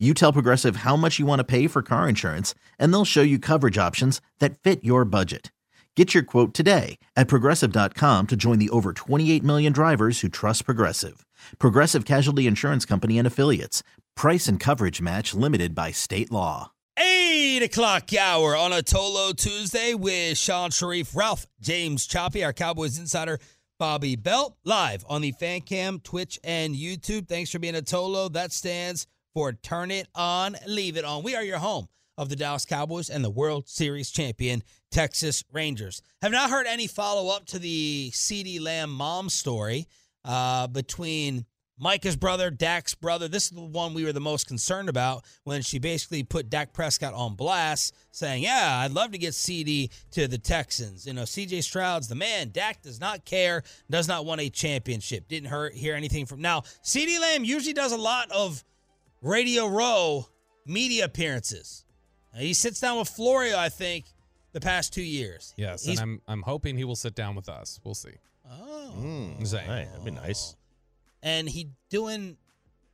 You tell Progressive how much you want to pay for car insurance, and they'll show you coverage options that fit your budget. Get your quote today at progressive.com to join the over 28 million drivers who trust Progressive. Progressive Casualty Insurance Company and Affiliates. Price and coverage match limited by state law. 8 o'clock hour on a Tolo Tuesday with Shan Shariff, Ralph James Choppy, our Cowboys insider, Bobby Belt, live on the Fan Cam, Twitch, and YouTube. Thanks for being a Tolo. That stands for Turn It On, Leave It On. We are your home of the Dallas Cowboys and the World Series champion Texas Rangers. Have not heard any follow up to the CeeDee Lamb mom story uh, between Micah's brother, Dak's brother. This is the one we were the most concerned about when she basically put Dak Prescott on blast, saying, Yeah, I'd love to get CeeDee to the Texans. You know, CJ Stroud's the man. Dak does not care, does not want a championship. Didn't hurt, hear anything from. Now, CeeDee Lamb usually does a lot of Radio Row media appearances. He sits down with Florio, I think, the past two years. Yes, He's- and I'm I'm hoping he will sit down with us. We'll see. Oh. I'm. Hey, that'd be nice. And he doing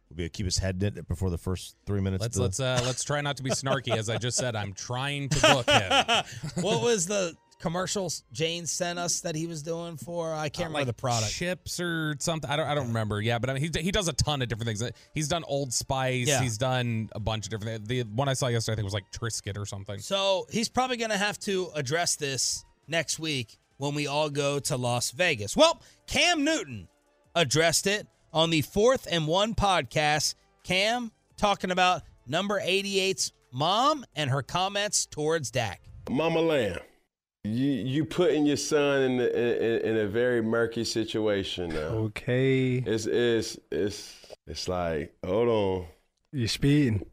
We'll be keep his head in it before the first three minutes. Let's the- let's uh let's try not to be snarky. As I just said, I'm trying to book him. what was the commercials Jane sent us that he was doing for? I can't uh, remember the product. chips or something. I don't I don't remember. Yeah, but I mean, he he does a ton of different things. He's done Old Spice. Yeah. He's done a bunch of different. The one I saw yesterday, I think was like Triscuit or something. So he's probably going to have to address this next week when we all go to Las Vegas. Well, Cam Newton addressed it on the Fourth and One podcast. Cam talking about number 88's mom and her comments towards Dak. Mama Lamb, you you putting your son in, the, in in a very murky situation now. Okay. It's it's it's it's like hold on. You're speeding.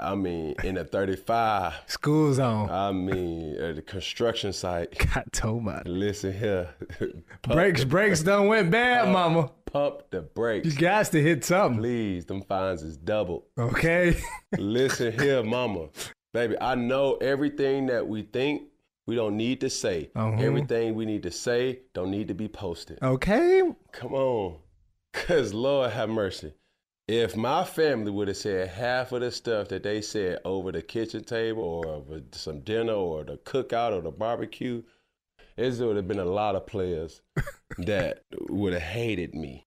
I mean, in a 35. School zone. I mean, at the construction site. Got told it. Listen here. Pump Brakes, the- brakes done went bad, mama. Pump the brakes. You got to hit something. Please, them fines is double. Okay. Listen here, mama. Baby, I know everything that we think we don't need to say. Uh-huh. Everything we need to say don't need to be posted. Okay. Come on. Cause Lord have mercy. If my family would have said half of the stuff that they said over the kitchen table or over some dinner or the cookout or the barbecue, it would have been a lot of players that would have hated me.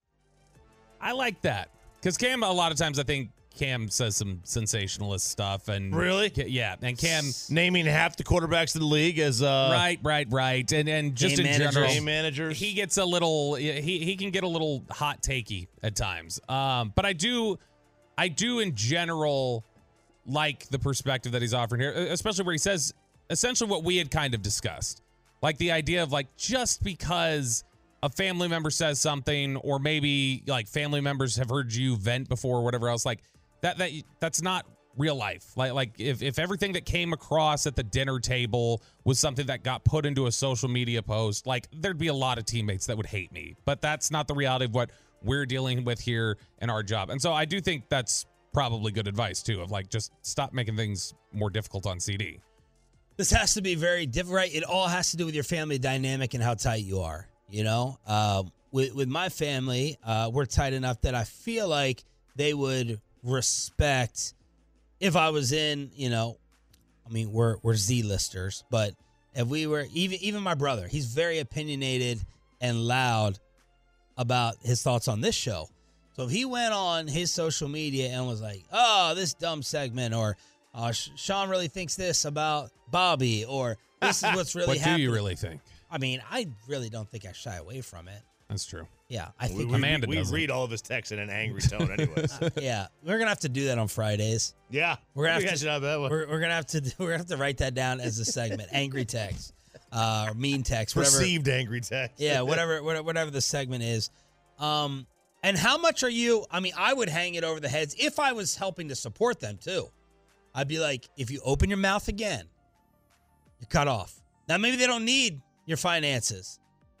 I like that because Cam. A lot of times, I think Cam says some sensationalist stuff, and Really? Yeah. And Cam, naming half the quarterbacks in the league as uh, right, right, right, and and just Game in managers. general, game managers. he gets a little he he can get a little hot takey at times. Um, but I do I do in general like the perspective that he's offering here, especially where he says essentially what we had kind of discussed. Like the idea of like just because a family member says something or maybe like family members have heard you vent before or whatever else like that that that's not real life. Like like if if everything that came across at the dinner table was something that got put into a social media post, like there'd be a lot of teammates that would hate me. But that's not the reality of what we're dealing with here in our job. And so I do think that's probably good advice too of like just stop making things more difficult on CeeDee. This has to be very different, right? It all has to do with your family dynamic and how tight you are. You know, um, with with my family, uh, we're tight enough that I feel like they would respect if I was in. You know, I mean, we're we're Z listers, but if we were even even my brother, he's very opinionated and loud about his thoughts on this show. So if he went on his social media and was like, "Oh, this dumb segment," or uh, "Shan really thinks this about Bobby," or "This is what's really what happening," do you really think? I mean, I really don't think I shy away from it. That's true. Yeah, I think we, Amanda we doesn't. read all of his texts in an angry tone, anyways. yeah, we're gonna have to do that on Fridays. yeah, We're gonna have to- have that one. We're, we're gonna have to we're gonna have to write that down as a segment. Angry text, uh, or mean text, whatever. Perceived angry text. Yeah, whatever, whatever, whatever the segment is. Um, and how much are you? I mean, I would hang it over the heads if I was helping to support them too. I'd be like, if you open your mouth again, you're cut off. Now maybe they don't need your finances,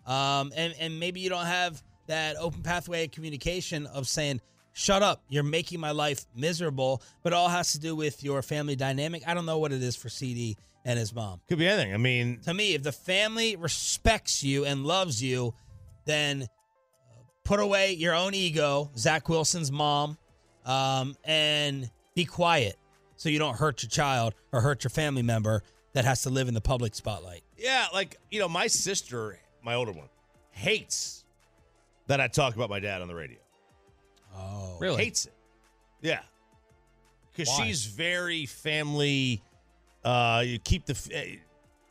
um, and and maybe you don't have that open pathway of communication of saying, "Shut up, you're making my life miserable." But it all has to do with your family dynamic. I don't know what it is for CeeDee and his mom. Could be anything. I mean, To me, if the family respects you and loves you, then uh, put away your own ego, Zach Wilson's mom, um, and be quiet so you don't hurt your child or hurt your family member that has to live in the public spotlight. yeah, like you know, my sister, my older one, hates that I talk about my dad on the radio. Oh, Really? Hates it. Yeah, because she's very family. Uh, you keep the. f- eh,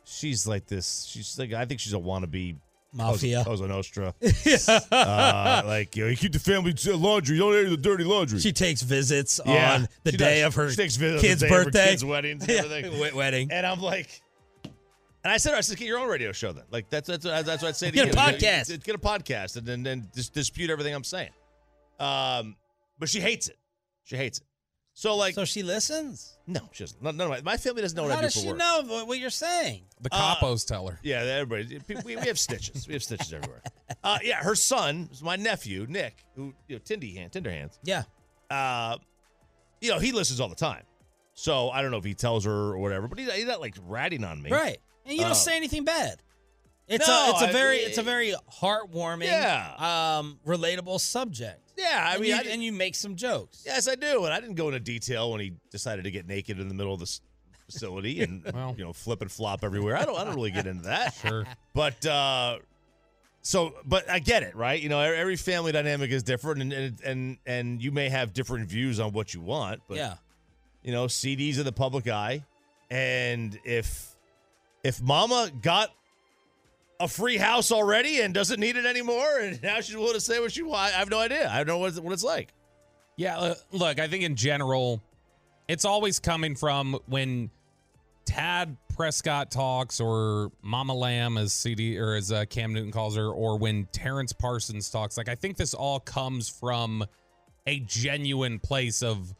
She's like this. She's like I think she's a wannabe Mafia. Cosa Nostra. uh, like you, know, you keep the family laundry. You don't air the dirty laundry. She takes visits Yeah, on the she day does. of her She takes visits on the kid's day of her birthday, kids' weddings and Yeah, everything. wed- wedding. And I'm like, and I said, I said, get your own radio show then. Like that's that's that's what I'd say to you. Get a you. podcast. Get, get a podcast and then then just dispute everything I'm saying. Um, but she hates it. She hates it. So like, so she listens. no, she doesn't. No, no, my family doesn't know what How I do does for she work. know what- what you're saying? The Uh, capos tell her. Yeah, everybody. We, we have stitches. We have stitches everywhere. Uh, yeah, her son, my nephew Nick, who you know, Tindy hand, Tinder hands. Yeah. uh, you know, he listens all the time. So I don't know if he tells her or whatever, but he's, he's not like ratting on me. Right. And you don't Oh. say anything bad. It's No, a it's a I very mean- it's a very heartwarming, Yeah. um, relatable subject. Yeah, I and mean, you, I and you make some jokes. yes, I do, and I didn't go into detail when he decided to get naked in the middle of this facility and Well. you know flip and flop everywhere. I don't, I don't really get into that. Sure. But uh, so, but I get it, right? You know, every every family dynamic is different, and and and, and you may have different views on what you want, but yeah. you know, CeeDee's in the public eye. And if if mama got a free house already and doesn't need it anymore, and now she's willing to say what she wants, I have no idea. I don't know what it's, like. Yeah, uh, look, I think in general, it's always coming from when Tad Prescott talks, or Mama Lamb, as CeeDee or as uh, Cam Newton calls her, or when Terrence Parsons talks. Like, I think this all comes from a genuine place of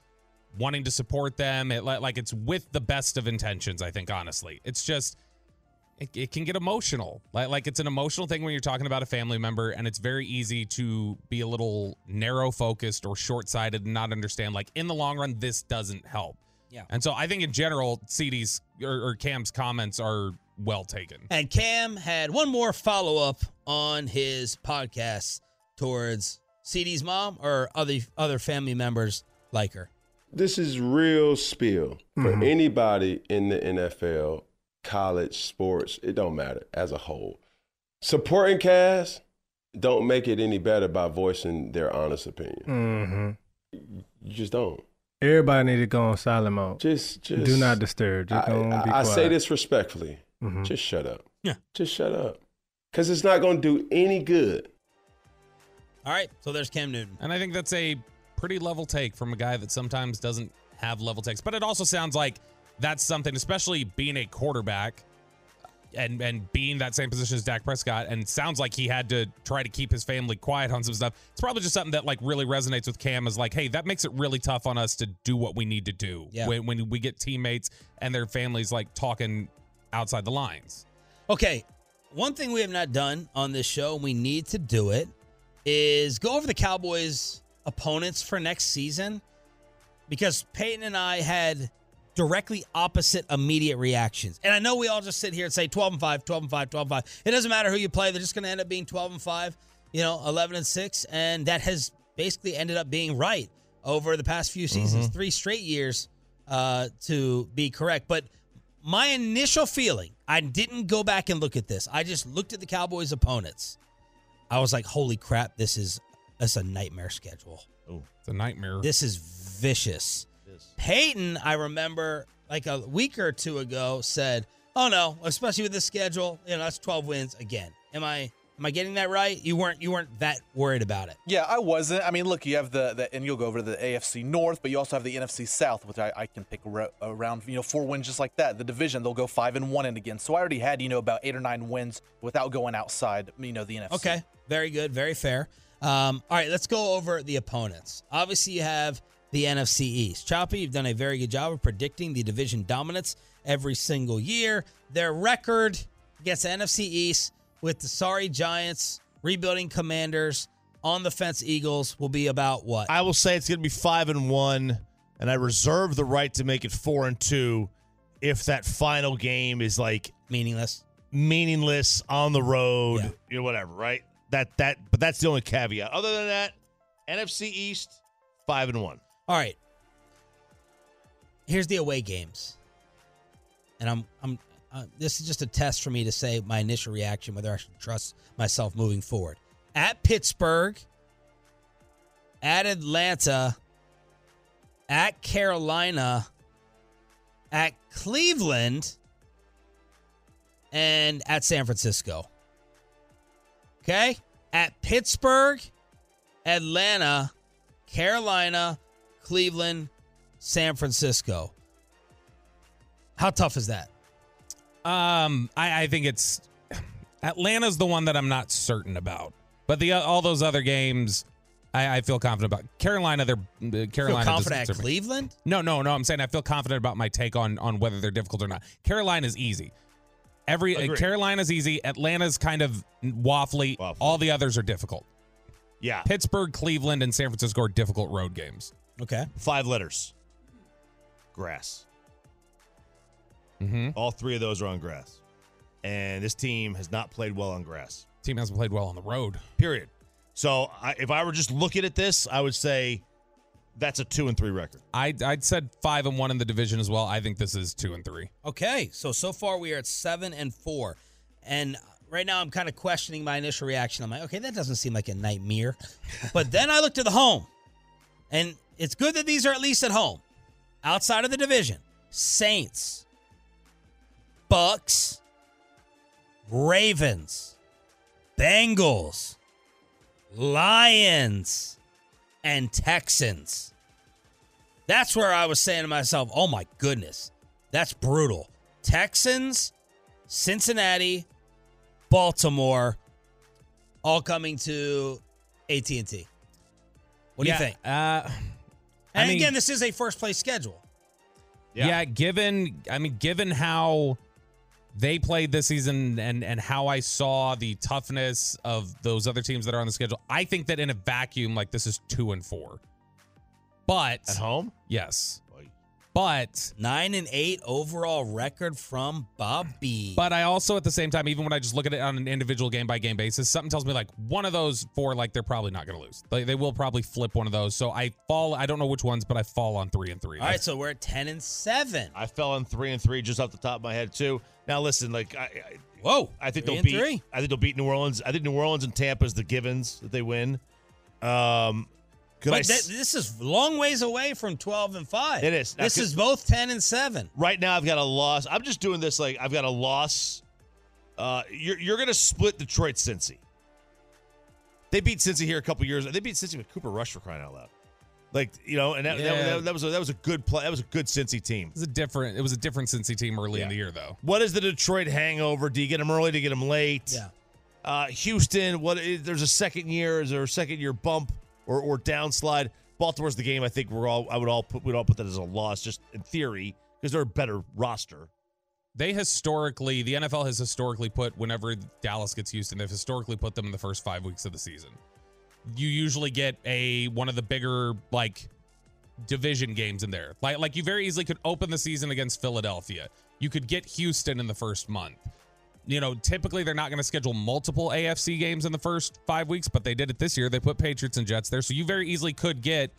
wanting to support them. It like it's with the best of intentions. I think honestly, it's just it, it can get emotional. Like like it's an emotional thing when you're talking about a family member, and it's very easy to be a little narrow focused or short sighted and not understand. Like in the long run, this doesn't help. Yeah. And so I think in general, CeeDee's or, or Cam's comments are well taken. And Cam had one more follow up on his podcast towards CeeDee's mom or other other family members like her. This is real spill for mm-hmm. anybody in the NFL, college, sports. It don't matter as a whole. Supporting cast don't make it any better by voicing their honest opinion. Mm-hmm. You just don't. Everybody need to go on silent mode. Just, just Do not disturb. Just I, go on, I- be I say this respectfully. Mhm. Just shut up. Yeah. Just shut up. Because it's not going to do any good. All right, so there's Cam Newton. And I think that's a pretty level take from a guy that sometimes doesn't have level takes. But it also sounds like that's something, especially being a quarterback and and being that same position as Dak Prescott, and sounds like he had to try to keep his family quiet on some stuff. It's probably just something that like really resonates with Cam is like, hey, that makes it really tough on us to do what we need to do Yeah. when, when we get teammates and their families like talking outside the lines. Okay, one thing we have not done on this show, and we need to do it, is go over the Cowboys' opponents for next season because Peyton and I had directly opposite immediate reactions. And I know we all just sit here and say 12 and 5, 12 and 5, 12 and 5. It doesn't matter who you play, they're just going to end up being 12 and 5, you know, 11 and 6. And that has basically ended up being right over the past few seasons, three straight years uh, to be correct. But my initial feeling, I didn't go back and look at this. I just looked at the Cowboys' opponents. I was like, holy crap, this is that's a nightmare schedule. Oh, it's a nightmare. This is vicious. Peyton, I remember like a week or two ago said, "Oh no, especially with this schedule, you know, that's 12 wins again." Am I am I getting that right? You weren't you weren't that worried about it. Yeah, I wasn't. I mean, look, you have the, the and you'll go over to the AFC North, but you also have the NFC South, which I, I can pick ar- around, you know, four wins just like that. The division, they'll go five and one and again. So I already had, you know, about eight or nine wins without going outside, you know, the NFC. Okay, very good, very fair. Um, all right, let's go over the opponents. Obviously, you have the NFC East. Choppy, you've done a very good job of predicting the division dominance every single year. Their record against the NFC East with the sorry Giants, rebuilding Commanders, on the fence Eagles will be about what? I will say it's going to be five and one, and I reserve the right to make it four and two if that final game is like Meaningless. meaningless on the road, Yeah. you know, whatever, right? That that, but that's the only caveat. Other than that, NFC East five and one. All right. Here's the away games, and I'm I'm. Uh, this is just a test for me to say my initial reaction whether I should trust myself moving forward. At Pittsburgh, at Atlanta, at Carolina, at Cleveland, and at San Francisco. Okay? At Pittsburgh, Atlanta, Carolina, Cleveland, San Francisco. How tough is that? Um, I, I think it's Atlanta's the one that I'm not certain about, but the all those other games, I, I feel confident about. Carolina, they're uh, Feel Carolina. confident at. Cleveland? No, no, no. I'm saying I feel confident about my take on on whether they're difficult or not. Carolina's easy. Every uh, Agreed. Carolina's easy. Atlanta's kind of waffly. Waffly. All the others are difficult. Yeah, Pittsburgh, Cleveland, and San Francisco are difficult road games. Okay. five letters. Grass. Mm-hmm. All three of those are on grass, and this team has not played well on grass. Team hasn't played well on the road. Period. So I, if I were just looking at this, I would say that's a two and three record. I I'd said five and one in the division as well. I think this is two and three. Okay. So so far we are at seven and four. And right now I'm kind of questioning my initial reaction. I'm like, okay, that doesn't seem like a nightmare. but then I looked at the home. And it's good that these are at least at home. Outside of the division. Saints. Bucks. Ravens. Bengals. Lions. And Texans. That's where I was saying to myself, oh my goodness, that's brutal. Texans, Cincinnati, Baltimore, all coming to AT&T. What do you think? Uh, I And mean- again, this is a first place schedule. Yeah. given I mean, given how they played this season and and how I saw the toughness of those other teams that are on the schedule, I think that in a vacuum, like this is two and four. But At home, yes, but Nine and eight overall record from Bobby. but I also at the same time, even when I just look at it on an individual game by game basis, something tells me like one of those four, like they're probably not going to lose. Like they will probably flip one of those. So I fall. I don't know which ones, but I fall on three and three. all right, so we're at ten and seven. I fell on three and three just off the top of my head too. Now listen, like I, I, Whoa, I think three they'll beat. three. I think they'll beat New Orleans. I think New Orleans and Tampa is the givens that they win. Um, could I? But th- this is long ways away from twelve and five. It is. Now, This could- is both ten and seven. right now, I've got a loss. I'm just doing this like I've got a loss. Uh, you're you're gonna split Detroit Cincy. They beat Cincy here a couple years. Ago. They beat Cincy with Cooper Rush for crying out loud. Like you know, and that, that- Yeah. that, that was a, that was a good play. That was a good Cincy team. It was a different. It was a different Cincy team early in the year, though. What is the Detroit hangover? Do you get them early? Do you get them late? Yeah. Uh, Houston, what is there's a second year? Is there a second year bump or or downslide? Baltimore's the game. I think we're all I would all put we'd all put that as a loss, just in theory, because they're a better roster. They historically, the NFL has historically put whenever Dallas gets Houston, they've historically put them in the first five weeks of the season. You usually get a one of the bigger like division games in there. Like like you very easily could open the season against Philadelphia. You could get Houston in the first month. You know, typically they're not going to schedule multiple AFC games in the first five weeks, but they did it this year. They put Patriots and Jets there, so you very easily could get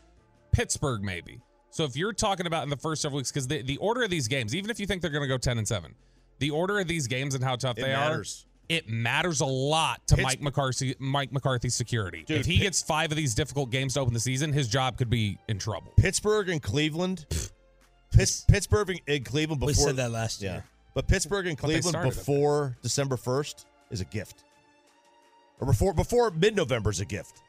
Pittsburgh maybe. So if you're talking about in the first several weeks, because the, the order of these games, even if you think they're going to go 10 and 7, the order of these games and how tough It they matters. are, it matters a lot to Pitts- Mike McCarthy Mike McCarthy's security. Dude, if he Pitt- gets five of these difficult games to open the season, his job could be in trouble. Pittsburgh and Cleveland. Pitts, Pittsburgh and- and Cleveland before We said that last Yeah, year. But Pittsburgh and Cleveland before December first is a gift, or before before mid November is a gift.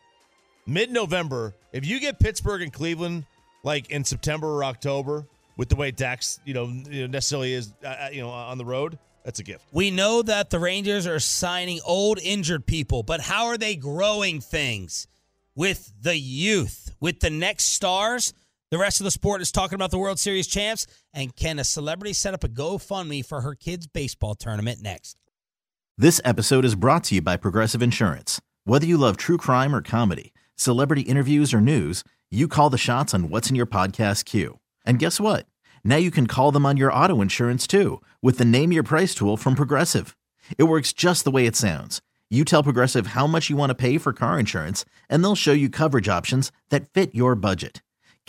Mid November, if you get Pittsburgh and Cleveland like in September or October, with the way Dak's you know necessarily is uh, uh, you know on the road, that's a gift. We know that the Rangers are signing old injured people, but how are they growing things with the youth, with the next stars? The rest of the sport is talking about the World Series champs and can a celebrity set up a GoFundMe for her kids' baseball tournament next? This episode is brought to you by Progressive Insurance. Whether you love true crime or comedy, celebrity interviews or news, you call the shots on what's in your podcast queue. And guess what? Now you can call them on your auto insurance too with the Name Your Price tool from Progressive. It works just the way it sounds. You tell Progressive how much you want to pay for car insurance, and they'll show you coverage options that fit your budget.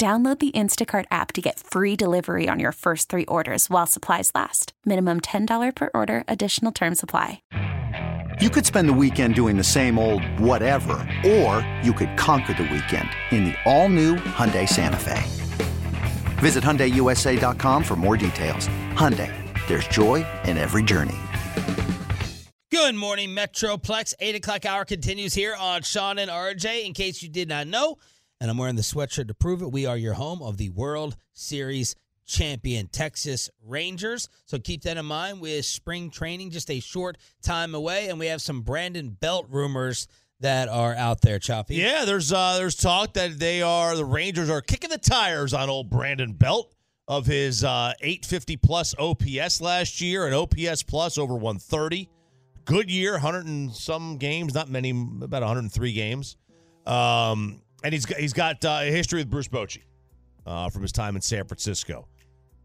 Download the Instacart app to get free delivery on your first three orders while supplies last. Minimum $10 per order, additional term supply. You could spend the weekend doing the same old whatever, or you could conquer the weekend in the all new Hyundai Santa Fe. Visit HyundaiUSA.com for more details. Hyundai, there's joy in every journey. Good morning, Metroplex. 8 o'clock hour continues here on Shan and RJ. In case you did not know, and I'm wearing the sweatshirt to prove it, we are your home of the World Series champion Texas Rangers. So keep that in mind with spring training just a short time away. And we have some Brandon Belt rumors that are out there, Choppy. Yeah, there's uh there's talk that they are the Rangers are kicking the tires on old Brandon Belt of his uh 850 plus OPS last year and OPS plus over 130. Good year, 100 and some games, not many, about 103 games. Um, and he's got, he's got uh, a history with Bruce Bochy uh, from his time in San Francisco.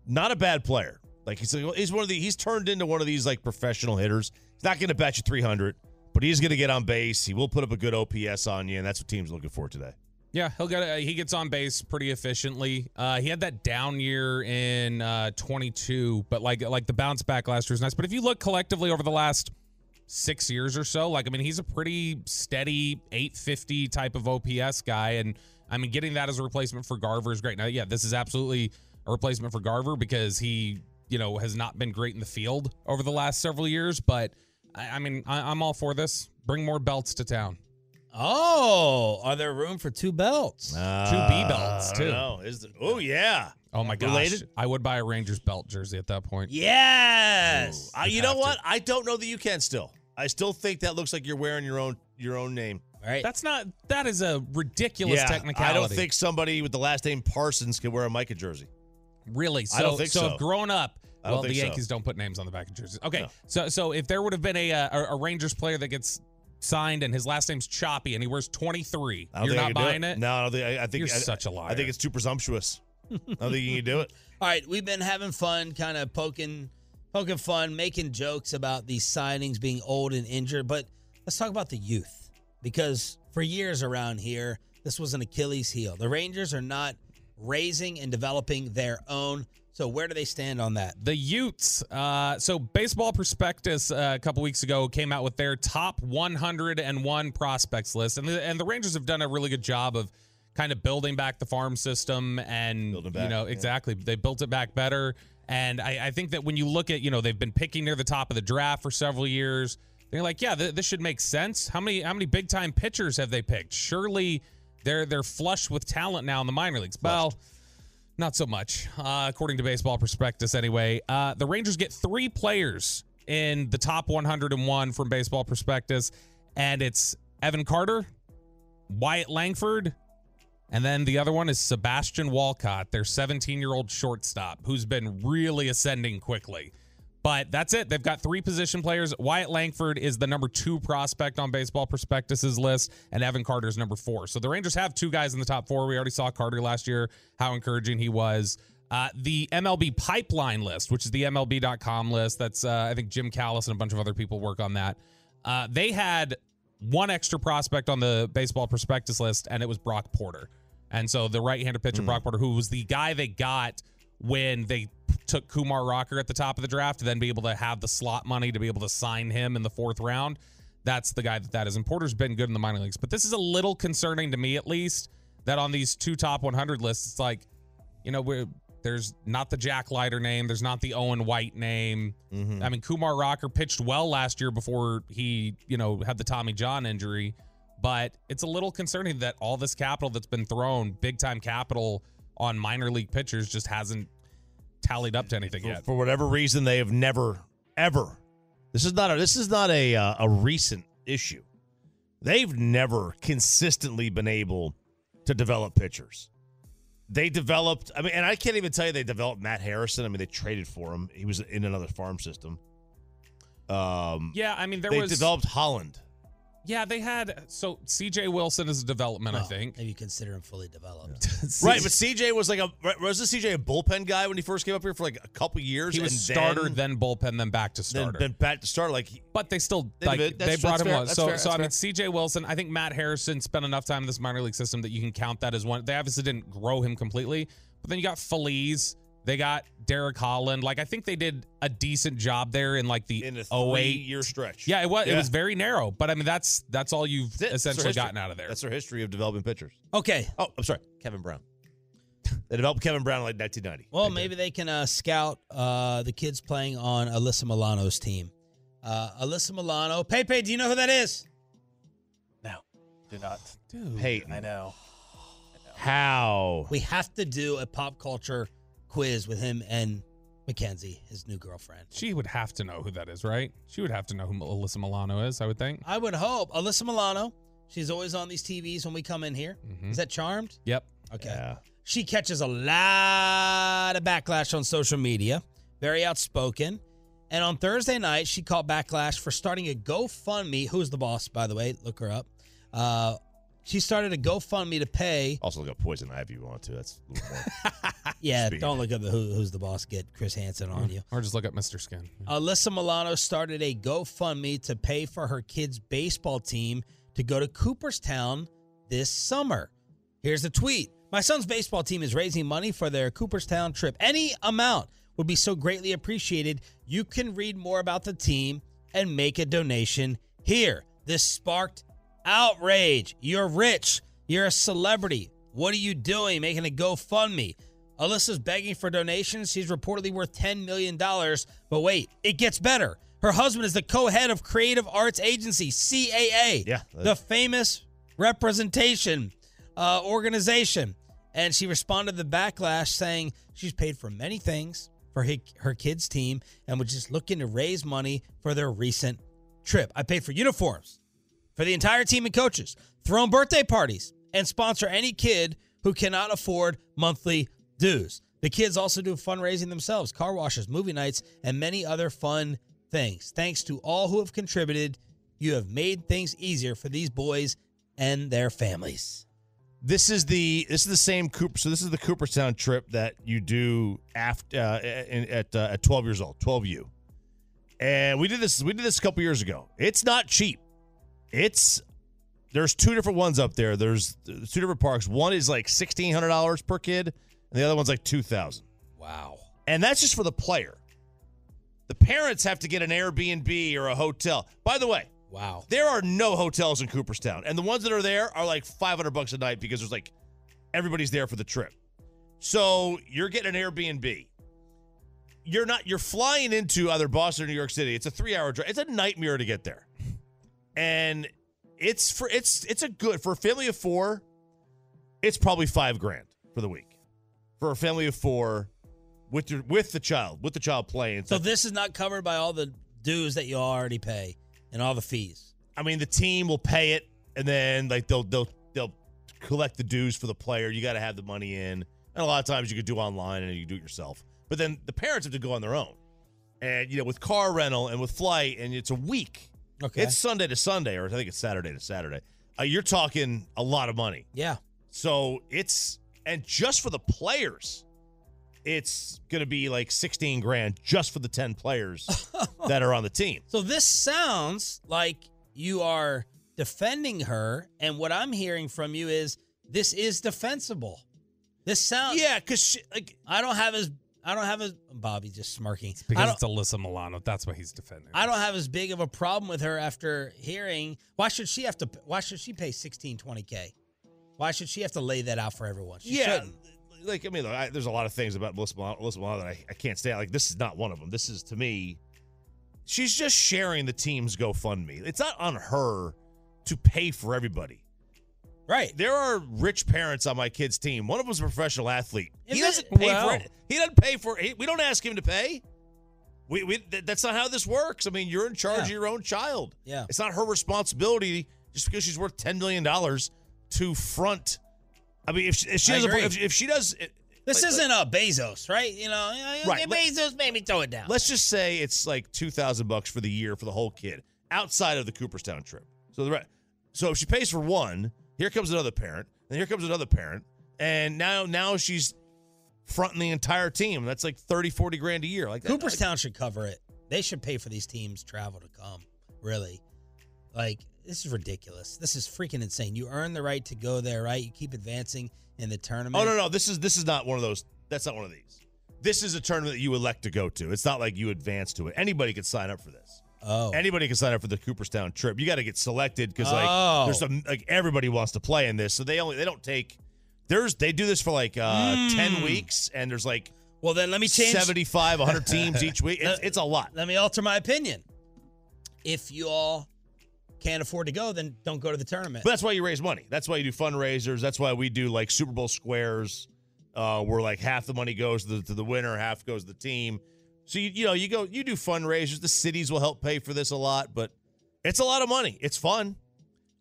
Not a bad player. Like he's he's one of the he's turned into one of these like professional hitters. He's not going to bet you 300, but he's going to get on base. He will put up a good OPS on you, and that's what teams looking for today. Yeah, he'll get. A, he gets on base pretty efficiently. Uh, he had that down year in uh, 22, but like like the bounce back last year was nice. But if you look collectively over the last six years or so, like I mean, he's a pretty steady 850 type of OPS guy, and I mean, getting that as a replacement for Garver is great. Now, yeah, this is absolutely a replacement for Garver because he, you know, has not been great in the field over the last several years. But I, I mean, I, I'm all for this. Bring more belts to town. Oh, are there room for two belts? Two B belts too. don't. Is the, oh yeah. Oh my gosh, Related? I would buy a Rangers belt jersey at that point. Yes. Uh, you know what? I don't know that you can still. I still think that looks like you're wearing your own your own name. All right. That's not. That is a ridiculous yeah, technicality. I don't think somebody with the last name Parsons can wear a Micah jersey. really. So, I don't think so. so. if growing up, well, the think so. Yankees don't put names on the back of jerseys. Okay, No. so so if there would have been a, uh, a a Rangers player that gets signed and his last name's Choppy and he wears 23, you're not I buying do it. No, I don't think. I, I think You're I, such a I liar. I think it's too presumptuous. I don't think you can do it. All right, we've been having fun, kind of poking, poking fun, making jokes about these signings being old and injured. But let's talk about the youth because for years around here, this was an Achilles heel. The Rangers are not raising and developing their own. So where do they stand on that? The Utes. Uh, so Baseball Prospectus uh, a couple weeks ago came out with their top 101 prospects list, and the, and the Rangers have done a really good job of kind of building back the farm system and Building you know yeah. exactly they built it back better. And I, I think that when you look at you know they've been picking near the top of the draft for several years, they're like yeah th- this should make sense. How many how many big time pitchers have they picked? Surely they're they're flush with talent now in the minor leagues. Well. Not so much, uh, according to Baseball Prospectus. Anyway, uh, the Rangers get three players in the top 101 from Baseball Prospectus, and it's Evan Carter, Wyatt Langford, and then the other one is Sebastian Walcott, their 17 year old shortstop, who's been really ascending quickly. But that's it. They've got three position players. Wyatt Langford is the number two prospect on Baseball Prospectus's list, and Evan Carter is number four. So the Rangers have two guys in the top four. We already saw Carter last year, how encouraging he was. Uh, the MLB pipeline list, which is the MLB.com list, that's, uh, I think Jim Callis and a bunch of other people work on that. Uh, they had one extra prospect on the Baseball Prospectus list, and it was Brock Porter. And so the right-handed pitcher, Brock Porter, who was the guy they got when they took Kumar Rocker at the top of the draft then be able to have the slot money to be able to sign him in the fourth round. That's the guy that that is. And Porter's been good in the minor leagues, but this is a little concerning to me, at least, that on these two top 100 lists, it's like, you know, we're, there's not the Jack Leiter name, there's not the Owen White name. Mm-hmm. I mean, Kumar Rocker pitched well last year before he, you know, had the Tommy John injury, but it's a little concerning that all this capital that's been thrown, big time capital on minor league pitchers, just hasn't tallied up to anything for, yet. for whatever reason, they have never, ever. This is not a this is not a uh, a recent issue. They've never consistently been able to develop pitchers. They developed. I mean, and I can't even tell you they developed Matt Harrison. I mean, they traded for him. He was in another farm system. Um, Yeah, I mean, there they was. developed Holland. Yeah, they had. So CJ Wilson is a development, I Well, think. Maybe you consider him fully developed. Right, but CJ was like a was the CJ a bullpen guy when he first came up here for like a couple years? He was and starter, then, then bullpen, then back to then, starter. then back to starter. Like but they still They like did- they that's- brought that's him fair, on. that's So fair, so I mean that's CJ Wilson, I think Matt Harrison spent enough time in this minor league system that you can count that as one. They obviously didn't grow him completely, but then you got Feliz, they got Derek Holland. Like I think they did a decent job there in like the in a 08 three year stretch. Yeah, it was it was very narrow, but I mean that's that's all you've That's it. That's their essentially gotten out of there. That's their history of developing pitchers. Okay. Oh, I'm sorry, Kevin Brown. they developed Kevin Brown in like 1990. Well, maybe they can uh, scout uh, the kids playing on Alyssa Milano's team. Uh, Alyssa Milano. Pepe, do you know who that is? No, do not. Dude, Peyton. I know. How? We have to do a pop culture quiz with him and Mackenzie, his new girlfriend. she would have to know who that is, right? She would have to know who Alyssa Milano is, I would think. I would hope. Alyssa Milano. She's always on these TVs when we come in here. Is Mhm. that Charmed? Yep. Okay. Yeah. She catches a lot of backlash on social media, very outspoken. And on Thursday night, she caught backlash for starting a GoFundMe. Who's the boss, by the way? Look her up. Uh, she started a GoFundMe to pay. Also look up Poison Ivy if you want to. That's a little more. Yeah, Speaking don't look at the who, who's the boss. Get Chris Hansen on you. Or just look up Mr. Skin. Alyssa Milano started a GoFundMe to pay for her kids' baseball team to go to Cooperstown this summer. Here's a tweet My son's baseball team is raising money for their Cooperstown trip. Any amount would be so greatly appreciated. You can read more about the team and make a donation here. This sparked outrage. You're rich, you're a celebrity. What are you doing making a GoFundMe? Alyssa's begging for donations. She's reportedly worth $10 million. But wait, it gets better. Her husband is the co head of Creative Arts Agency, CAA, Yeah. the famous representation uh, organization. And she responded to the backlash saying she's paid for many things for her kids' team and was just looking to raise money for their recent trip. I paid for uniforms for the entire team and coaches, throw them birthday parties, and sponsor any kid who cannot afford monthly dues. The kids also do fundraising themselves, car washes, movie nights, and many other fun things. Thanks to all who have contributed, you have made things easier for these boys and their families. This is the this is the same Cooper. So this is the Cooperstown trip that you do after uh, in, at uh, at 12 years old, 12U. And we did this we did this a couple years ago. It's not cheap. It's there's two different ones up there. There's, two different parks. One is like sixteen hundred dollars per kid, and the other one's like two thousand. Wow. And that's just for the player. The parents have to get an Airbnb or a hotel. By the way, Wow. there are no hotels in Cooperstown, and the ones that are there are like 500 bucks a night because there's like everybody's there for the trip. So you're getting an Airbnb. You're not. You're flying into either Boston or New York City. It's a three-hour drive. It's a nightmare to get there, and it's for it's it's a good for a family of four. It's probably five grand for the week for a family of four with your with the child with the child playing. So this is not covered by all the dues that you already pay and all the fees. I mean, the team will pay it, and then like they'll they'll they'll collect the dues for the player. You got to have the money in, and a lot of times you could do online and you can do it yourself. But then the parents have to go on their own, and you know with car rental and with flight, and it's a week. Okay. It's Sunday to Sunday, or I think it's Saturday to Saturday. Uh, you're talking a lot of money. yeah. So it's and just for the players, it's gonna be like sixteen grand just for the ten players that are on the team. So this sounds like you are defending her, and what I'm hearing from you is this is defensible. This sounds Yeah, because like I don't have as I don't have a Bobby just smirking. I Because it's Alyssa Milano. That's why he's defending. I don't have as big of a problem with her after hearing. Why should she have to? Why should she pay 16, 20 k? Why should she have to lay that out for everyone? She yeah, shouldn't. like I mean, I, there's a lot of things about Melissa Milano, Melissa Milano that I, I can't stand. Like this is not one of them. This is to me, she's just sharing the team's GoFundMe. It's not on her to pay for everybody. Right. There are rich parents on my kid's team. One of them's a professional athlete. He doesn't pay Well- for it. He doesn't pay for it. We don't ask him to pay. We, we th- that's not how this works. I mean, you're in charge Yeah. of your own child. Yeah. It's not her responsibility just because she's worth ten million dollars to front. I mean, if she, if she does, a, if, if she does, This like- isn't a uh, Bezos, right? You know, Right, Bezos made me throw it down. let's just say it's like two thousand bucks for the year for the whole kid outside of the Cooperstown trip. So the re- so if she pays for one, here comes another parent, and here comes another parent, and now now she's fronting the entire team. That's like 30, 40 grand a year. Like that- Cooperstown should cover it. They should pay for these teams' travel to come. Really, like this is ridiculous. This is freaking insane. You earn the right to go there, right? You keep advancing in the tournament. Oh no, no, this is this is not one of those. That's not one of these. This is a tournament that you elect to go to. It's not like you advance to it. Anybody could sign up for this. Oh, Anybody can sign up for the Cooperstown trip. You got to get selected because like Oh. there's some like everybody wants to play in this, so they only they don't take. There's they do this for like uh ten weeks, and there's like well then let me change. 75, 100 teams each week. It's, it's a lot. Let me alter my opinion. If you all can't afford to go, then don't go to the tournament. But that's why you raise money. That's why you do fundraisers. That's why we do like Super Bowl squares, uh, where like half the money goes to the, to the winner, half goes to the team. So you you know you go you do fundraisers. The cities will help pay for this a lot, but it's a lot of money. It's fun.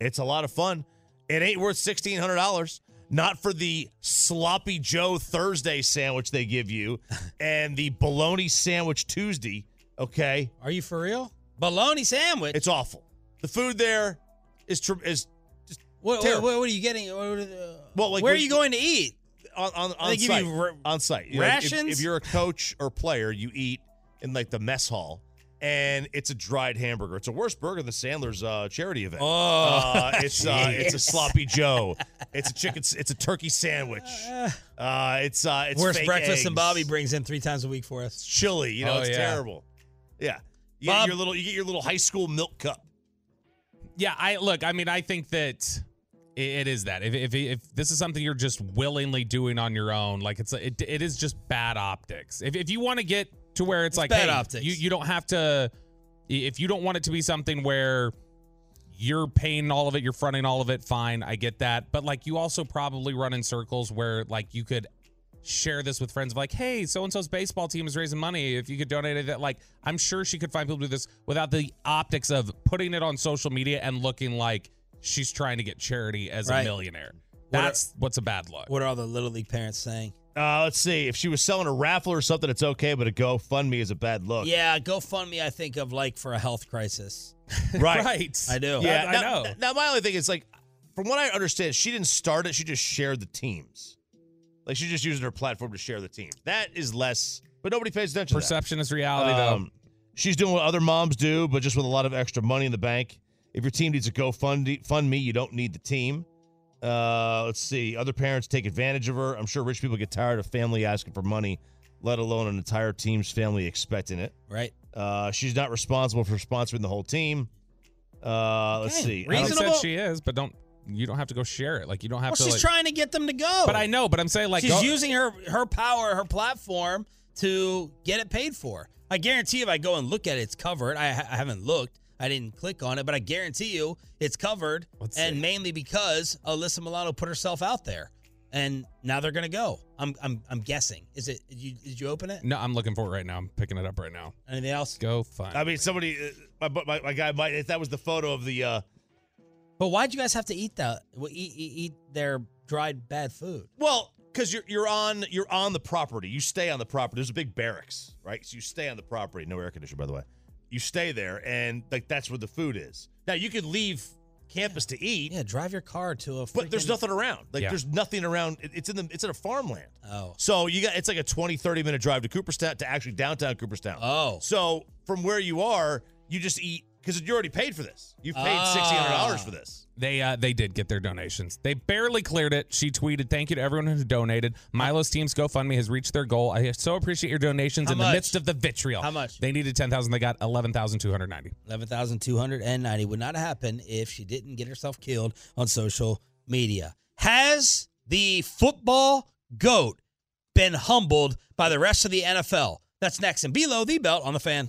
It's a lot of fun. It ain't worth sixteen hundred dollars. Not for the sloppy Joe Thursday sandwich they give you, and the bologna sandwich Tuesday. Okay, Are you for real? Bologna sandwich. it's awful. The food there is tr- is just what, what, what are you getting? What, uh, Well, like where are you going to eat? On on, on They give site. you ra- on site. You know, if- rations? if, you're a coach or player, you eat in like the mess hall, and it's a dried hamburger. It's a worse burger than Sandler's uh, charity event. Oh, Uh, it's uh, it's a sloppy Joe. It's a chicken. It's a turkey sandwich. Uh, it's uh, it's Worst fake breakfast than eggs. Bobby brings in three times a week for us. Chili. You know, Oh, it's yeah. terrible. Yeah. You get Bob- your little you get your little high school milk cup. Yeah, I look. I mean, I think that i- it is that. If, if if this is something you're just willingly doing on your own, like it's it, it is just bad optics. If if you want to get to where it's, It's like bad hey, optics. you you don't have to. If you don't want it to be something where you're paying all of it, you're fronting all of it, fine, I get that. But like you also probably run in circles where like you could share this with friends of like, hey, so and so's baseball team is raising money. If you could donate it, like I'm sure she could find people to do this without the optics of putting it on social media and looking like she's trying to get charity as Right. a millionaire. What are- That's what's a bad look. What are all the little league parents saying? Uh, let's see. If she was selling a raffle or something, it's okay, but a GoFundMe is a bad look. Yeah, GoFundMe. I think of like for a health crisis. Right. right. I do. Yeah, I now, know. Now, my only thing is like, from what I understand, she didn't start it. She just shared the teams. Like she's just using her platform to share the team. That is less, but nobody pays attention. Perception is to that. reality, Um, she's doing what other moms do, but just with a lot of extra money in the bank. If your team needs a GoFund fund me, you don't need the team. Uh, let's see. Other parents take advantage of her. I'm sure rich people get tired of family asking for money, let alone an entire team's family expecting it. Right. Uh, she's not responsible for sponsoring the whole team. Uh, let's see. though. I reasonable- said she is, but don't you don't have to go share it. Like you don't have Well, to. she's like- trying to get them to go. But I know. But I'm saying like she's go- using her her power, her platform to get it paid for. I guarantee if I go and look at it, it's covered. I, I haven't looked. I didn't click on it, but I guarantee you it's covered. Let's and see. mainly because Alyssa Milano put herself out there, and now they're gonna go. I'm I'm I'm guessing. Is it? Did you, did you open it? No, I'm looking for it right now. I'm picking it up right now. Anything else? Go find. I mean, somebody, uh, my, my, my guy might, if that was the photo of the, uh, But why'd you guys have to eat that? Well, eat, eat, eat their dried bad food. well, because you're you're on you're on the property. You stay on the property. There's a big barracks, right? So you stay on the property. No air conditioner, by the way. You stay there, and like that's where the food is. Now you could leave campus to eat, Yeah, drive your car to a. but there's nothing around. Like Yeah. there's nothing around. It's in the it's in a farmland. Oh. So you got it's like a 20, 30 minute drive to Cooperstown to actually downtown Cooperstown. Oh. So from where you are, you just eat because you already paid for this. You paid sixteen hundred dollars for this. They uh, they did get their donations. They barely cleared it. She tweeted, "Thank you to everyone who donated. Milo's team's GoFundMe has reached their goal. I so appreciate your donations How in much? the midst of the vitriol. How much? They needed ten thousand. They got eleven thousand two hundred ninety. 11,290 would not happen if she didn't get herself killed on social media. Has the football goat been humbled by the rest of the NFL? That's next and below the belt on the fan.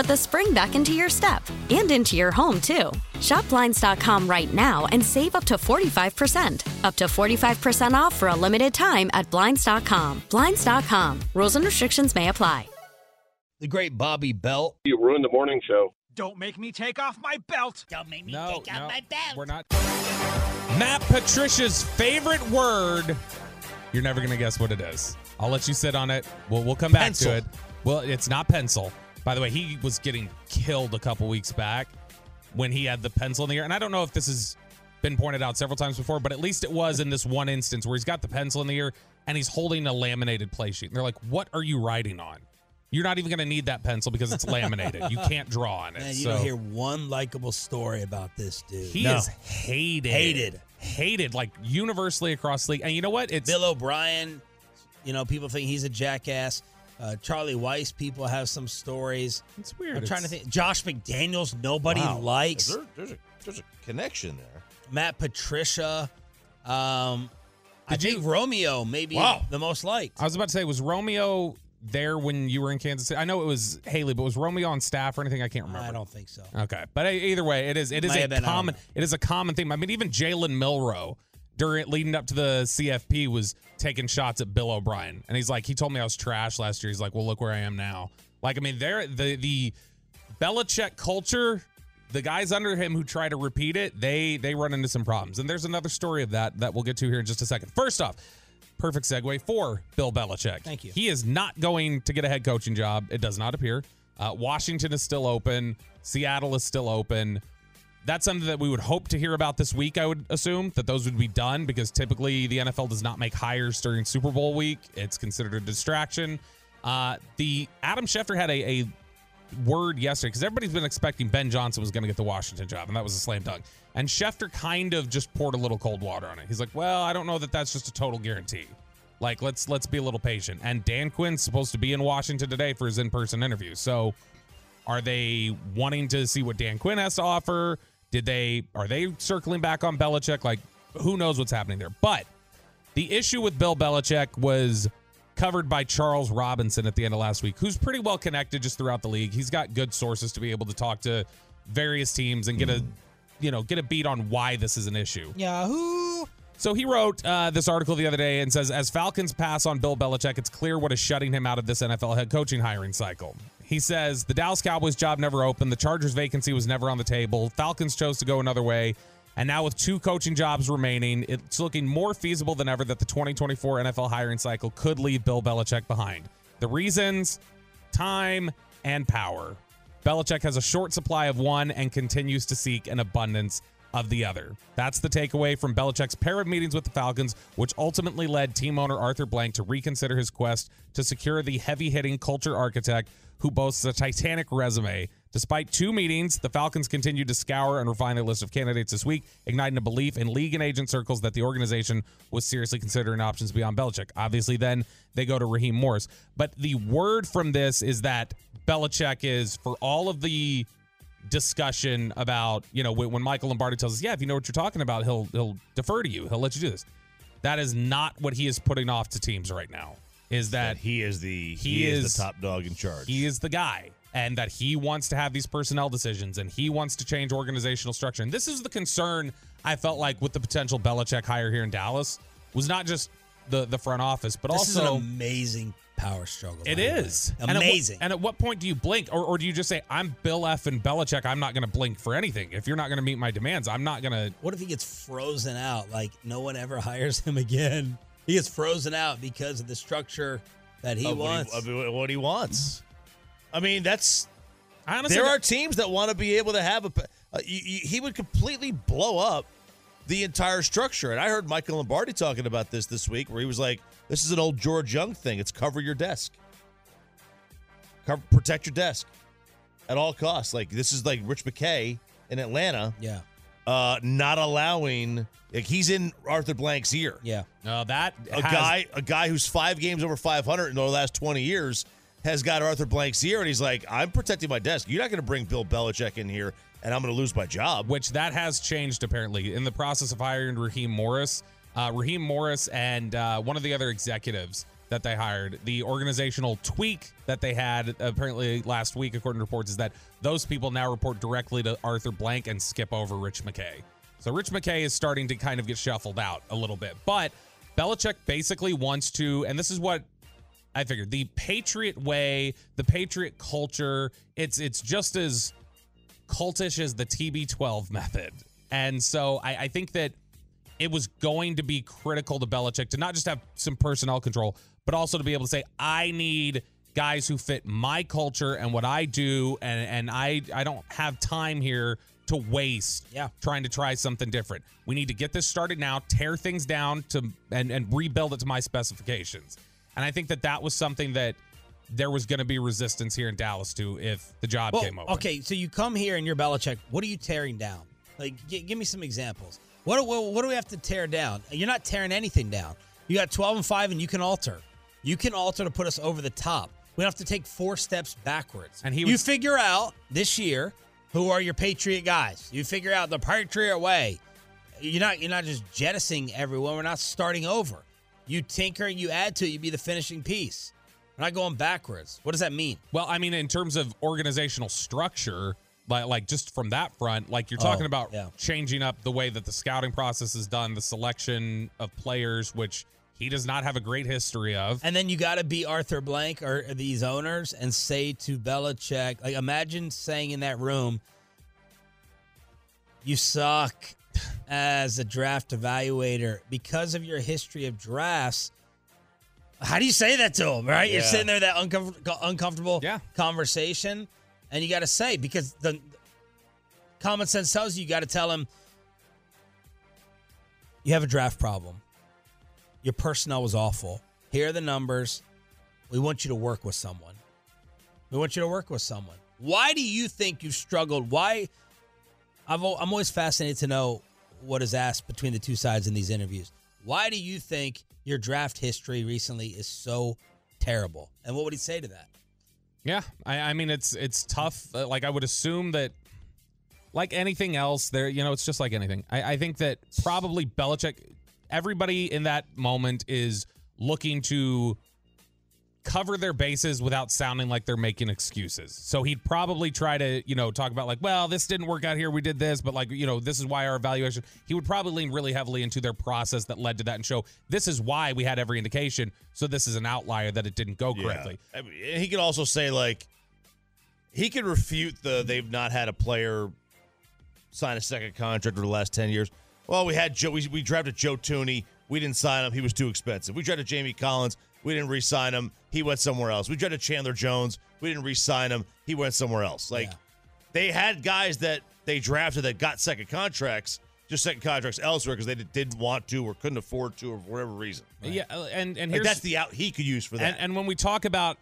put the spring back into your step and into your home, too. Shop Blinds.com right now and save up to 45%. Up to 45% off for a limited time at Blinds.com. Blinds.com. Rules and restrictions may apply. The great Bobby Belt. You ruined the morning show. Don't make me take off my belt. Don't make me No, take off no, my belt. We're not. Matt Patricia's favorite word. You're never gonna guess what it is. I'll let you sit on it. We'll we'll come back Pencil. to it. Well, it's not pencil. By the way, he was getting killed a couple weeks back when he had the pencil in the air. And I don't know if this has been pointed out several times before, but at least it was in this one instance where he's got the pencil in the air and he's holding a laminated play sheet. And they're like, "What are you writing on? You're not even gonna need that pencil because it's laminated. you can't draw on it." Man, you so don't hear one likable story about this dude. he No. is hated, Hated. hated like universally across the league. And you know what? It's Bill O'Brien, you know, people think he's a jackass. Uh, Charlie Weis, people have some stories. It's weird. I'm trying to think. Josh McDaniels, nobody Wow. likes. There- there's a there's a connection there. Matt Patricia. Um, I Did you- think Romeo maybe Wow. the most liked. I was about to say, was Romeo there when you were in Kansas City? I know it was Haley, but was Romeo on staff or anything? I can't remember. I don't think so. Okay, but either way, it is it is Might a have been, I don't common it is a common theme. I mean, even Jalen Milroe during leading up to the CFP was taking shots at Bill O'Brien, and he's like, he told me I was trash last year. He's like, well, look where I am now. Like, I mean, there the the Belichick culture. The guys under him who try to repeat it, they they run into some problems. And there's another story of that that we'll get to here in just a second. First off, perfect segue for Bill Belichick. Thank you. He is not going to get a head coaching job. It does not appear. Uh, Washington is still open. Seattle is still open. That's something that we would hope to hear about this week. I would assume that those would be done because typically the NFL does not make hires during Super Bowl week. It's considered a distraction. Uh, the Adam Schefter had a, a word yesterday because everybody's been expecting Ben Johnson was going to get the Washington job, and that was a slam dunk. And Schefter kind of just poured a little cold water on it. He's like, "Well, I don't know that that's just a total guarantee. Like, let's let's be a little patient." And Dan Quinn's supposed to be in Washington today for his in-person interview. So, are they wanting to see what Dan Quinn has to offer? Did they are they circling back on Belichick? Like, who knows what's happening there? But the issue with Bill Belichick was covered by Charles Robinson at the end of last week, who's pretty well connected just throughout the league. He's got good sources to be able to talk to various teams and get a you know get a beat on why this is an issue. Yahoo! So he wrote uh, this article the other day and says, as Falcons pass on Bill Belichick, it's clear what is shutting him out of this NFL head coaching hiring cycle. He says the Dallas Cowboys job never opened, the Chargers vacancy was never on the table, Falcons chose to go another way, and now with two coaching jobs remaining, it's looking more feasible than ever that the 2024 NFL hiring cycle could leave Bill Belichick behind. The reasons time and power. Belichick has a short supply of one and continues to seek an abundance of the other. That's the takeaway from Belichick's pair of meetings with the Falcons, which ultimately led team owner Arthur Blank to reconsider his quest to secure the heavy hitting culture architect who boasts a titanic resume. Despite two meetings, the Falcons continued to scour and refine their list of candidates this week, igniting a belief in league and agent circles that the organization was seriously considering options beyond Belichick. Obviously, then they go to Raheem Morris. But the word from this is that Belichick is, for all of the discussion about, you know, when Michael Lombardi tells us, yeah, if you know what you're talking about, he'll he'll defer to you. He'll let you do this. That is not what he is putting off to teams right now. Is that he is the he, he is is the top dog in charge. He is the guy. And that he wants to have these personnel decisions and he wants to change organizational structure. And this is the concern I felt like with the potential Belichick hire here in Dallas was not just the the front office, but this also is an amazing power struggle. It is way. is And at amazing. And at, what point do you blink, or, or do you just say, "I'm Bill F. and Belichick. I'm not going to blink for anything. If you're not going to meet my demands, I'm not going to." What if he gets frozen out? Like no one ever hires him again. He gets frozen out because of the structure that he Of what wants. of what he wants. I mean, that's. honestly- there are teams that want to be able to have a. Uh, you, you, he would completely blow up the entire structure. And I heard Michael Lombardi talking about this this week, where he was like, "This is an old George Young thing. It's cover your desk, cover, protect your desk at all costs. Like this is like Rich McKay in Atlanta. Yeah, uh, not allowing. Like he's in Arthur Blank's ear. Yeah, no, that a has- guy a guy who's five games over 500 in the last 20 years has got Arthur Blank's ear, and he's like, I'm protecting my desk. You're not going to bring Bill Belichick in here, and I'm going to lose my job. Which that has changed apparently in the process of hiring Raheem Morris. Uh, Raheem Morris and uh, one of the other executives that they hired, the organizational tweak that they had apparently last week, according to reports, is that those people now report directly to Arthur Blank and skip over Rich McKay. So Rich McKay is starting to kind of get shuffled out a little bit. But Belichick basically wants to, and this is what I figured the Patriot way, the Patriot culture, it's it's just as cultish as the TB12 method. And so I, I think that it was going to be critical to Belichick to not just have some personnel control, but also to be able to say, I need guys who fit my culture and what I do, and and I I don't have time here to waste yeah. trying to try something different. We need to get this started now, tear things down to and and rebuild it to my specifications. And I think that that was something that there was going to be resistance here in Dallas to if the job Well, came open. okay, so you come here and you're Belichick. What are you tearing down? Like, gi- give me some examples. What, what what do we have to tear down? You're not tearing anything down. You got 12 and five, and you can alter. You can alter to put us over the top. We have to take four steps backwards. And he you figure out this year who are your Patriot guys. You figure out the Patriot way. You're not you're not just jettisoning everyone. We're not starting over. You tinker, and you add to it. You be the finishing piece. We're not going backwards. What does that mean? Well, I mean, in terms of organizational structure, like, like just from that front, like you're talking Oh, about yeah. changing up the way that the scouting process is done, the selection of players, which he does not have a great history of. And then you got to be Arthur Blank or these owners and say to Belichick, like, imagine saying in that room, you suck as a draft evaluator because of your history of drafts. How do you say that to him, right? You're sitting there, that uncomfortable, uncomfortable Yeah. conversation, and you got to say, because the common sense tells you, you got to tell him, you have a draft problem. Your personnel was awful. Here are the numbers. We want you to work with someone. We want you to work with someone. Why do you think you've struggled? Why? I've, I'm always fascinated to know what is asked between the two sides in these interviews. Why do you think your draft history recently is so terrible? And what would he say to that? Yeah, I, I mean it's it's tough. Uh, Like I would assume that, like anything else, there you know it's just like anything. I, I think that probably Belichick, everybody in that moment is looking to cover their bases without sounding like they're making excuses. So he'd probably try to you know talk about like, well, this didn't work out here, we did this, but like you know this is why our evaluation. He would probably lean really heavily into their process that led to that and show this is why we had every indication. So this is an outlier that it didn't go correctly. I mean, he could also say like, he could refute the they've not had a player sign a second contract over the last 10 years. Well, we had Joe, we, we drafted Joe Tooney. We didn't sign him. He was too expensive. We drafted Jamie Collins. We didn't re sign him. He went somewhere else. We drafted Chandler Jones. We didn't re sign him. He went somewhere else. Like, they had guys that they drafted that got second contracts, just second contracts elsewhere because they did- didn't want to or couldn't afford to or for whatever reason. Yeah, uh, and and Like, that's the out he could use for that. And, and when we talk about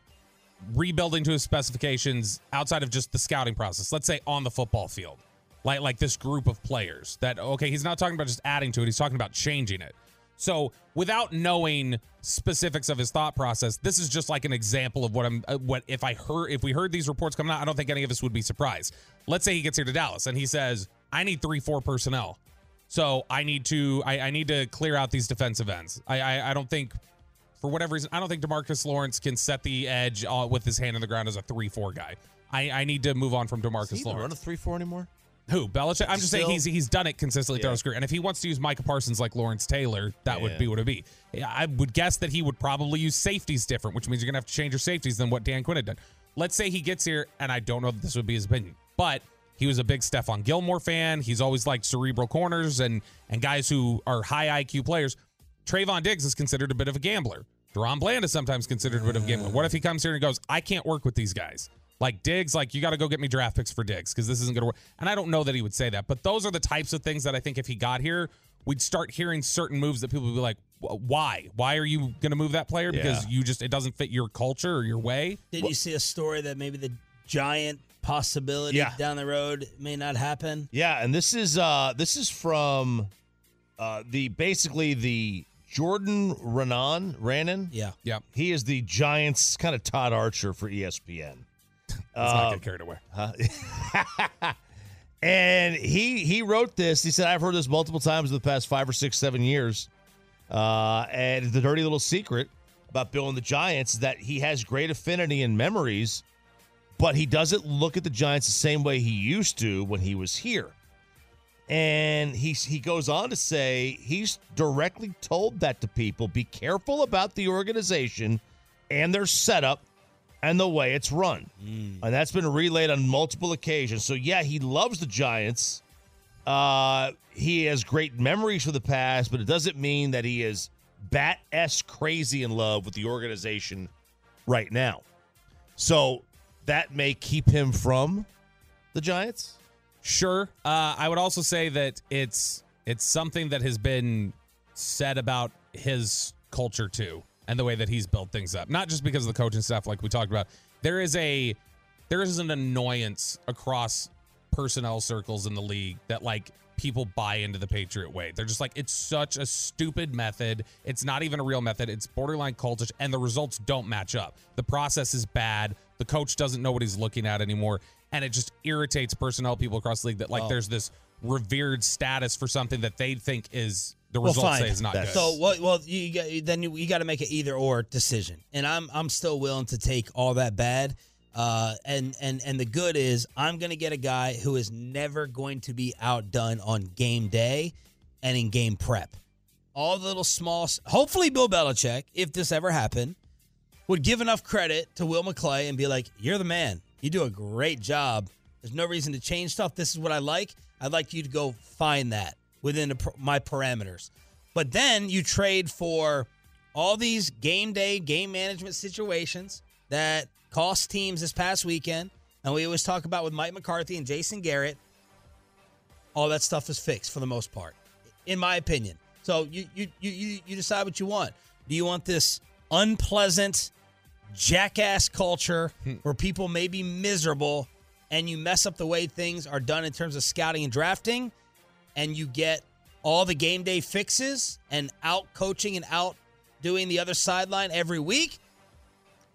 rebuilding to his specifications outside of just the scouting process, let's say on the football field, like like this group of players that okay, he's not talking about just adding to it; he's talking about changing it. So without knowing specifics of his thought process, this is just like an example of what I'm. Uh, what if I heard if we heard these reports coming out, I don't think any of us would be surprised. Let's say he gets here to Dallas and he says, "I need three, four personnel." So I need to I, I need to clear out these defensive ends. I, I I don't think for whatever reason I don't think DeMarcus Lawrence can set the edge uh, with his hand on the ground as a three four guy. I, I need to move on from DeMarcus Does he even Lawrence. run a three four anymore? Who Belichick? I'm just saying he's he's done it consistently Yeah. his career. And if he wants to use Micah Parsons like Lawrence Taylor, that would be what it'd be. I would guess that he would probably use safeties different, which means you're gonna have to change your safeties than what Dan Quinn had done. Let's say he gets here, and I don't know that this would be his opinion, but he was a big Stephon Gilmore fan. He's always liked cerebral corners and and guys who are high IQ players. Trevon Diggs is considered a bit of a gambler. DaRon Bland is sometimes considered a bit of a gambler. What if he comes here and goes, I can't work with these guys? Like Diggs, like you got to go get me draft picks for Diggs because this isn't going to work. And I don't know that he would say that, but those are the types of things that I think if he got here, we'd start hearing certain moves that people would be like, why? Why are you going to move that player? Because Yeah. you just, it doesn't fit your culture or your way. Did you see a story that maybe the giant possibility Yeah. down the road may not happen? Yeah, and this is uh this is from uh the basically the Jordan Raanan Raanan. Yeah. Yep. He is the Giants kind of Todd Archer for ESPN. Let's not Uh, get carried away. Huh? and he he wrote this. He said, "I've heard this multiple times in the past five or six, seven years." Uh, and the dirty little secret about Bill and the Giants is that he has great affinity and memories, but he doesn't look at the Giants the same way he used to when he was here. And he he goes on to say he's directly told that to people: be careful about the organization and their setup and the way it's run. And that's been relayed on multiple occasions. So yeah, he loves the Giants. Uh, he has great memories for the past, but it doesn't mean that he is bat s crazy in love with the organization right now. So that may keep him from the Giants. Sure. Uh, I would also say that it's it's something that has been said about his culture too, and the way that he's built things up. Not just because of the coaching staff, like we talked about. There is a there is an annoyance across personnel circles in the league that like people buy into the Patriot way. They're just like it's such a stupid method. It's not even a real method. It's borderline cultish, and the results don't match up. The process is bad. The coach doesn't know what he's looking at anymore, and it just irritates personnel people across the league that like Oh. there's this revered status for something that they think is the Well, results fine. say is not good. So, well, well, you then you, you got to make an either or decision, and I'm I'm still willing to take all that bad. Uh, and and and the good is I'm going to get a guy who is never going to be outdone on game day and in game prep. All the little small, hopefully Bill Belichick, if this ever happened, would give enough credit to Will McClay and be like, "You're the man. You do a great job. There's no reason to change stuff. This is what I like. I'd like you to go find that within the, my parameters." But then you trade for all these game day, game management situations that cost teams this past weekend, and we always talk about with Mike McCarthy and Jason Garrett. All that stuff is fixed for the most part, in my opinion. So you you you you, you decide what you want. Do you want this unpleasant jackass culture hmm. where people may be miserable and you mess up the way things are done in terms of scouting and drafting and you get all the game day fixes and out coaching and out doing the other sideline every week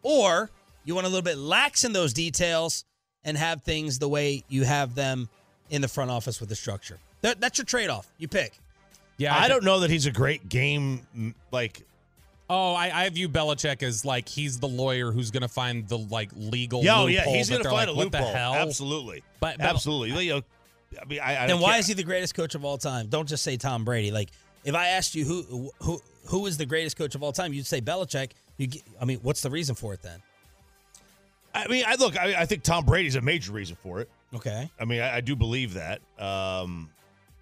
or you want a little bit lax in those details and have things the way you have them in the front office with the structure. That, that's your trade-off. You pick. Yeah, I, don't know that he's a great game like Oh, I, I view Belichick as like he's the lawyer who's going to find the like legal. Yo, yeah, he's going to find like, a what the loophole. hell? Absolutely, But- but- absolutely. You know, I mean, I, I then why can't- is he the greatest coach of all time? Don't just say Tom Brady. Like if I asked you who who who is the greatest coach of all time, you'd say Belichick. You, I mean, what's the reason for it then? I mean, I look. I, I think Tom Brady's a major reason for it. Okay. I mean, I, I do believe that. Um,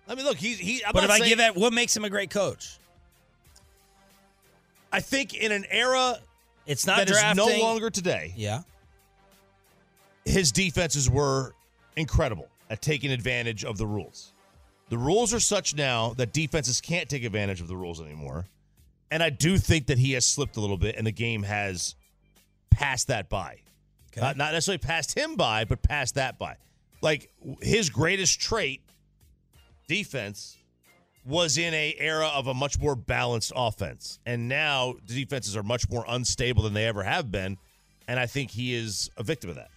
I mean, look, he's he. I'm but not if I give that, what makes him a great coach? I think in an era It's not that is drafting. no longer today, Yeah. his defenses were incredible at taking advantage of the rules. The rules are such now that defenses can't take advantage of the rules anymore. And I do think that he has slipped a little bit and the game has passed that by. Not, not necessarily passed him by, but passed that by. Like his greatest trait, defense, was in a era of a much more balanced offense. And now the defenses are much more unstable than they ever have been. And I think he is a victim of that.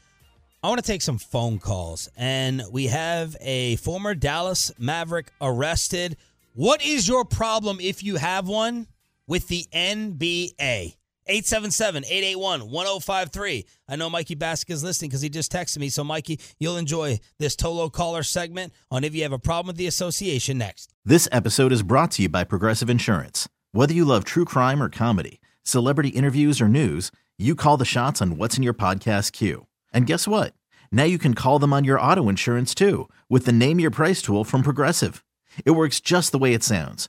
I want to take some phone calls, and we have a former Dallas Maverick arrested. What is your problem if you have one with the NBA? 877 881 1053. I know Mikey Bassick is listening because he just texted me. So, Mikey, you'll enjoy this Tolo caller segment on if you have a problem with the association next. This episode is brought to you by Progressive Insurance. Whether you love true crime or comedy, celebrity interviews or news, you call the shots on what's in your podcast queue. And guess what? Now you can call them on your auto insurance too with the Name Your Price tool from Progressive. It works just the way it sounds.